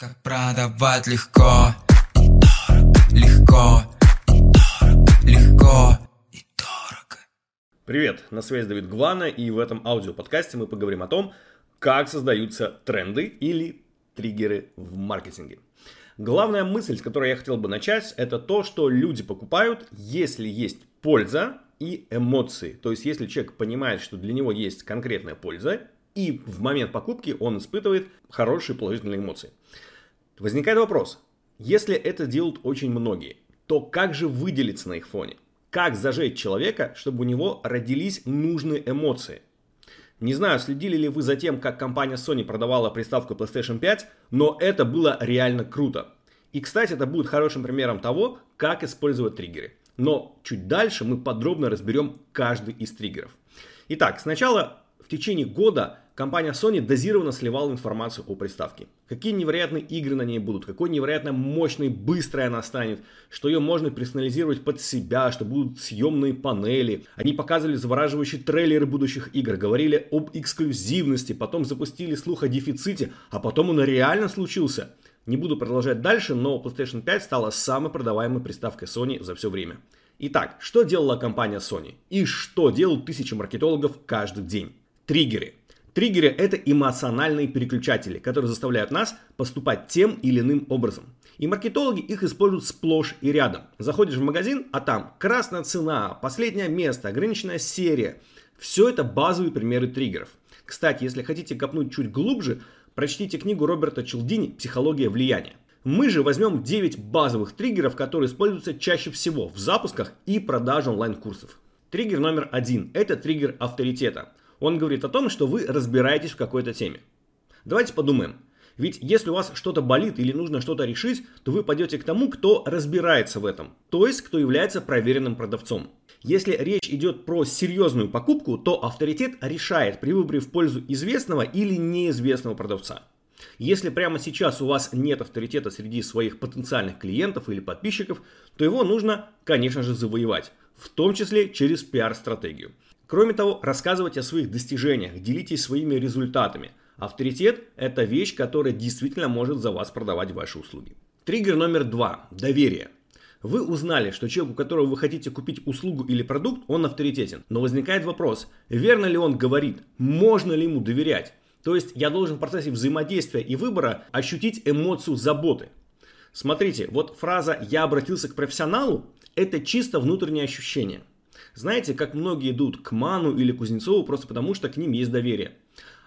Как продавать легко и дорого, легко и дорого, легко и дорого. Привет, на связи Давид Гвана, и в этом аудиоподкасте мы поговорим о том, как создаются тренды или триггеры в маркетинге. Главная мысль, с которой я хотел бы начать, это то, что люди покупают, если есть польза и эмоции. То есть, если человек понимает, что для него есть конкретная польза, и в момент покупки он испытывает хорошие положительные эмоции. Возникает вопрос, если это делают очень многие, то как же выделиться на их фоне? Как зажечь человека, чтобы у него родились нужные эмоции? Не знаю, следили ли вы за тем, как компания Sony продавала приставку PlayStation 5, но это было реально круто. И, кстати, это будет хорошим примером того, как использовать триггеры. Но чуть дальше мы подробно разберем каждый из триггеров. Итак, сначала в течение года компания Sony дозированно сливала информацию о приставке. Какие невероятные игры на ней будут, какой невероятно мощной, быстрой она станет, что ее можно персонализировать под себя, что будут съемные панели. Они показывали завораживающие трейлеры будущих игр, говорили об эксклюзивности, потом запустили слух о дефиците, а потом он реально случился. Не буду продолжать дальше, но PlayStation 5 стала самой продаваемой приставкой Sony за все время. Итак, что делала компания Sony? И что делают тысячи маркетологов каждый день? Триггеры. Триггеры – это эмоциональные переключатели, которые заставляют нас поступать тем или иным образом. И маркетологи их используют сплошь и рядом. Заходишь в магазин, а там красная цена, последнее место, ограниченная серия. Все это базовые примеры триггеров. Кстати, если хотите копнуть чуть глубже, прочтите книгу Роберта Челдини «Психология влияния». Мы же возьмем 9 базовых триггеров, которые используются чаще всего в запусках и продаже онлайн-курсов. Триггер номер один – это триггер авторитета. Он говорит о том, что вы разбираетесь в какой-то теме. Давайте подумаем. Ведь если у вас что-то болит или нужно что-то решить, то вы пойдете к тому, кто разбирается в этом, то есть кто является проверенным продавцом. Если речь идет про серьезную покупку, то авторитет решает при выборе в пользу известного или неизвестного продавца. Если прямо сейчас у вас нет авторитета среди своих потенциальных клиентов или подписчиков, то его нужно, конечно же, завоевать, в том числе через пиар-стратегию. Кроме того, рассказывать о своих достижениях, делитесь своими результатами. Авторитет – это вещь, которая действительно может за вас продавать ваши услуги. Триггер номер два – доверие. Вы узнали, что человек, у которого вы хотите купить услугу или продукт, он авторитетен. Но возникает вопрос, верно ли он говорит, можно ли ему доверять? То есть я должен в процессе взаимодействия и выбора ощутить эмоцию заботы. Смотрите, вот фраза «я обратился к профессионалу» – это чисто внутреннее ощущение – знаете, как многие идут к Ману или Кузнецову просто потому, что к ним есть доверие.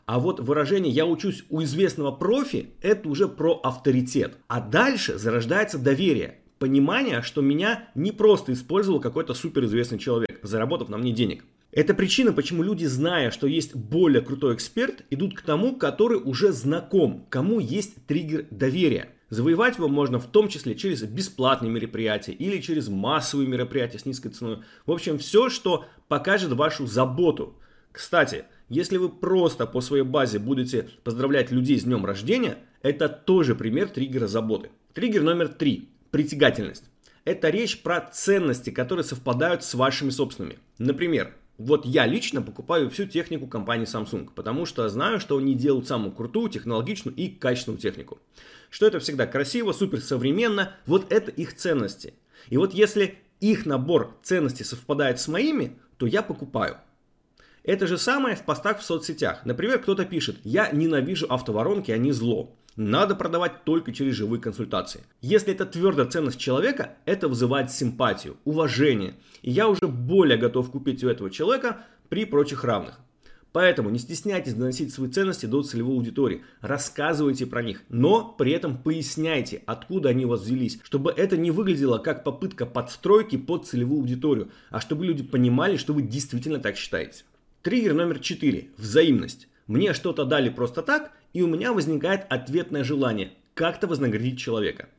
А вот выражение «я учусь у известного профи» – это уже про авторитет. А дальше зарождается доверие. Понимание, что меня не просто использовал какой-то суперизвестный человек, заработав на мне денег. Это причина, почему люди, зная, что есть более крутой эксперт, идут к тому, который уже знаком, кому есть триггер доверия. Завоевать его можно в том числе через бесплатные мероприятия или через массовые мероприятия с низкой ценой. В общем, все, что покажет вашу заботу. Кстати, если вы просто по своей базе будете поздравлять людей с днем рождения, это тоже пример триггера заботы. Триггер номер три. Притягательность. Это речь про ценности, которые совпадают с вашими собственными. Например, вот я лично покупаю всю технику компании Samsung, потому что знаю, что они делают самую крутую, технологичную и качественную технику. Что это всегда красиво, супер современно, вот это их ценности. И вот если их набор ценностей совпадает с моими, то я покупаю. Это же самое в постах в соцсетях. Например, кто-то пишет, я ненавижу автоворонки, они зло. Надо продавать только через живые консультации. Если это твердая ценность человека, это вызывает симпатию, уважение. И я уже более готов купить у этого человека при прочих равных. Поэтому не стесняйтесь доносить свои ценности до целевой аудитории, рассказывайте про них, но при этом поясняйте, откуда они у вас взялись, чтобы это не выглядело как попытка подстройки под целевую аудиторию, а чтобы люди понимали, что вы действительно так считаете. Триггер номер 4. Взаимность. Мне что-то дали просто так, и у меня возникает ответное желание как-то вознаградить человека.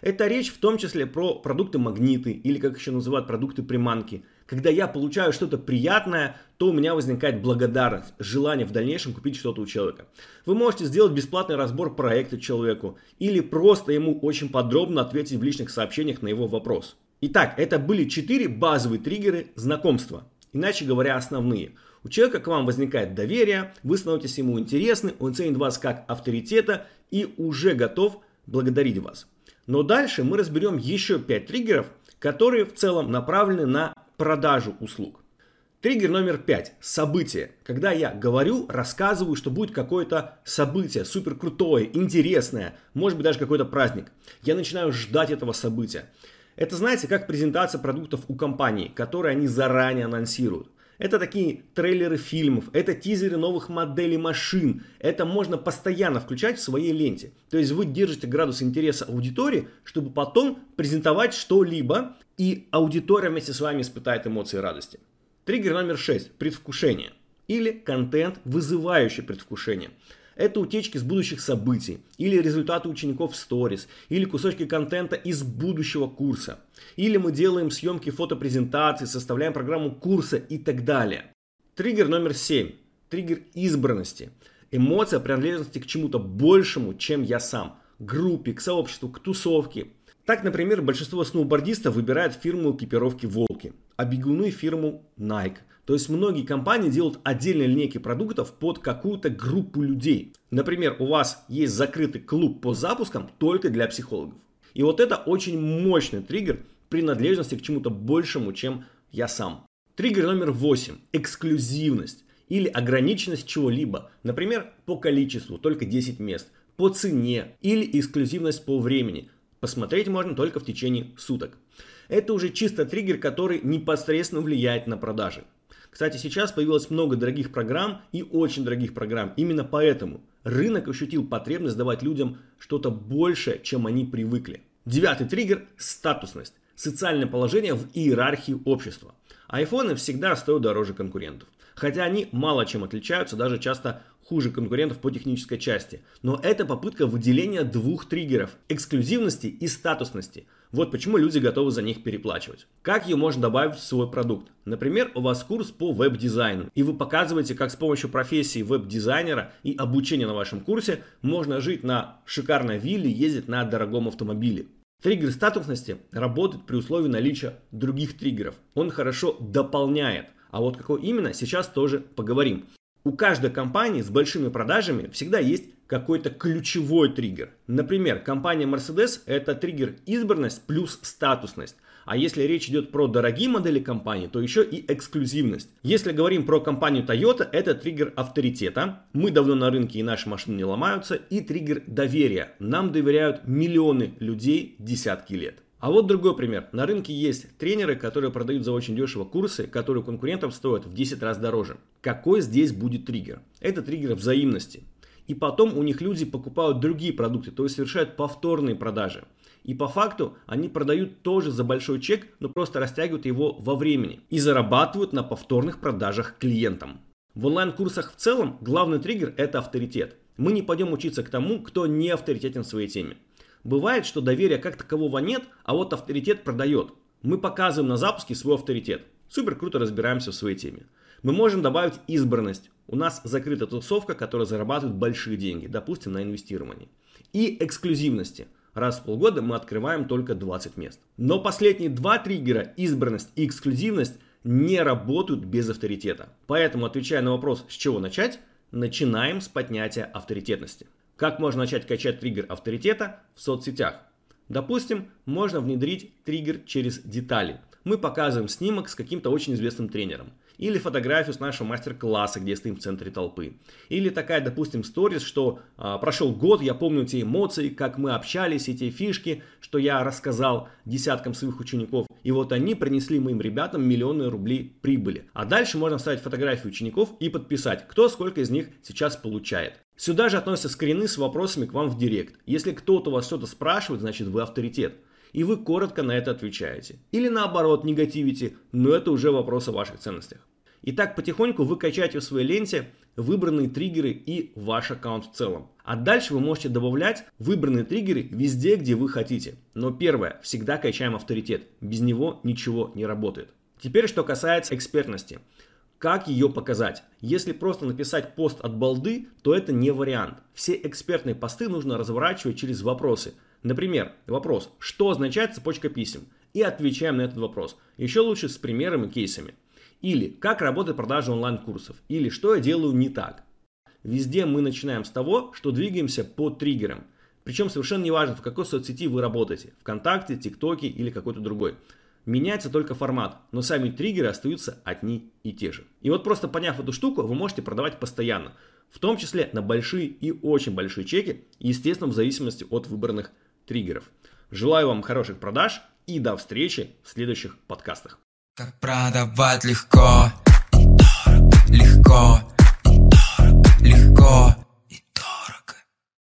Это речь в том числе про продукты магниты или как еще называют продукты приманки. Когда я получаю что-то приятное, то у меня возникает благодарность, желание в дальнейшем купить что-то у человека. Вы можете сделать бесплатный разбор проекта человеку или просто ему очень подробно ответить в личных сообщениях на его вопрос. Итак, это были четыре базовые триггеры знакомства. Иначе говоря, основные. У человека к вам возникает доверие, вы становитесь ему интересны, он ценит вас как авторитета и уже готов благодарить вас. Но дальше мы разберем еще 5 триггеров, которые в целом направлены на продажу услуг. Триггер номер пять. Событие. Когда я говорю, рассказываю, что будет какое-то событие супер крутое, интересное, может быть даже какой-то праздник. Я начинаю ждать этого события. Это, знаете, как презентация продуктов у компаний, которые они заранее анонсируют. Это такие трейлеры фильмов, это тизеры новых моделей машин. Это можно постоянно включать в своей ленте. То есть вы держите градус интереса аудитории, чтобы потом презентовать что-либо, и аудитория вместе с вами испытает эмоции радости. Триггер номер 6. Предвкушение. Или контент, вызывающий предвкушение. Это утечки с будущих событий, или результаты учеников в сторис, или кусочки контента из будущего курса. Или мы делаем съемки фотопрезентаций, составляем программу курса и так далее. Триггер номер 7. Триггер избранности. Эмоция принадлежности к чему-то большему, чем я сам. К группе, к сообществу, к тусовке. Так, например, большинство сноубордистов выбирает фирму экипировки «Волки», а бегуны фирму Nike. То есть многие компании делают отдельные линейки продуктов под какую-то группу людей. Например, у вас есть закрытый клуб по запускам только для психологов. И вот это очень мощный триггер принадлежности к чему-то большему, чем я сам. Триггер номер 8. Эксклюзивность или ограниченность чего-либо. Например, по количеству, только 10 мест, по цене или эксклюзивность по времени. Посмотреть можно только в течение суток. Это уже чисто триггер, который непосредственно влияет на продажи. Кстати, сейчас появилось много дорогих программ и очень дорогих программ. Именно поэтому рынок ощутил потребность давать людям что-то большее, чем они привыкли. Девятый триггер – статусность. Социальное положение в иерархии общества. Айфоны всегда стоят дороже конкурентов. Хотя они мало чем отличаются, даже часто хуже конкурентов по технической части. Но это попытка выделения двух триггеров – эксклюзивности и статусности. Вот почему люди готовы за них переплачивать. Как ее можно добавить в свой продукт? Например, у вас курс по веб-дизайну, и вы показываете, как с помощью профессии веб-дизайнера и обучения на вашем курсе можно жить на шикарной вилле, ездить на дорогом автомобиле. Триггер статусности работает при условии наличия других триггеров. Он хорошо дополняет. А вот какой именно, сейчас тоже поговорим. У каждой компании с большими продажами всегда есть какой-то ключевой триггер. Например, компания Mercedes это триггер избранность плюс статусность. А если речь идет про дорогие модели компании, то еще и эксклюзивность. Если говорим про компанию Toyota, это триггер авторитета. Мы давно на рынке и наши машины не ломаются. И триггер доверия. Нам доверяют миллионы людей десятки лет. А вот другой пример. На рынке есть тренеры, которые продают за очень дешево курсы, которые у конкурентов стоят в 10 раз дороже. Какой здесь будет триггер? Это триггер взаимности. И потом у них люди покупают другие продукты, то есть совершают повторные продажи. И по факту они продают тоже за большой чек, но просто растягивают его во времени и зарабатывают на повторных продажах клиентам. В онлайн-курсах в целом главный триггер – это авторитет. Мы не пойдем учиться к тому, кто не авторитетен в своей теме. Бывает, что доверия как такового нет, а вот авторитет продает. Мы показываем на запуске свой авторитет. Супер круто разбираемся в своей теме. Мы можем добавить избранность. У нас закрыта тусовка, которая зарабатывает большие деньги, допустим, на инвестировании. И эксклюзивности. Раз в полгода мы открываем только 20 мест. Но последние два триггера, избранность и эксклюзивность, не работают без авторитета. Поэтому, отвечая на вопрос, с чего начать, начинаем с поднятия авторитетности. Как можно начать качать триггер авторитета в соцсетях? Допустим, можно внедрить триггер через детали. Мы показываем снимок с каким-то очень известным тренером. Или фотографию с нашего мастер-класса, где стоим в центре толпы. Или такая, допустим, сторис, что а, прошел год, я помню те эмоции, как мы общались, эти фишки, что я рассказал десяткам своих учеников. И вот они принесли моим ребятам миллионы рублей прибыли. А дальше можно вставить фотографии учеников и подписать, кто сколько из них сейчас получает. Сюда же относятся скрины с вопросами к вам в директ. Если кто-то вас что-то спрашивает, значит вы авторитет. И вы коротко на это отвечаете. Или наоборот негативите, но это уже вопрос о ваших ценностях. Итак, потихоньку вы качаете в своей ленте выбранные триггеры и ваш аккаунт в целом. А дальше вы можете добавлять выбранные триггеры везде, где вы хотите. Но первое, всегда качаем авторитет. Без него ничего не работает. Теперь, что касается экспертности. Как ее показать? Если просто написать пост от балды, то это не вариант. Все экспертные посты нужно разворачивать через вопросы. Например, вопрос «Что означает цепочка писем?» И отвечаем на этот вопрос. Еще лучше с примерами и кейсами. Или «Как работает продажа онлайн-курсов?» Или «Что я делаю не так?» Везде мы начинаем с того, что двигаемся по триггерам. Причем совершенно неважно, в какой соцсети вы работаете, ВКонтакте, ТикТоке или какой-то другой. Меняется только формат, но сами триггеры остаются одни и те же. И вот просто поняв эту штуку, вы можете продавать постоянно, в том числе на большие и очень большие чеки, естественно в зависимости от выбранных триггеров. Желаю вам хороших продаж и до встречи в следующих подкастах. Как продавать легко, легко, легко.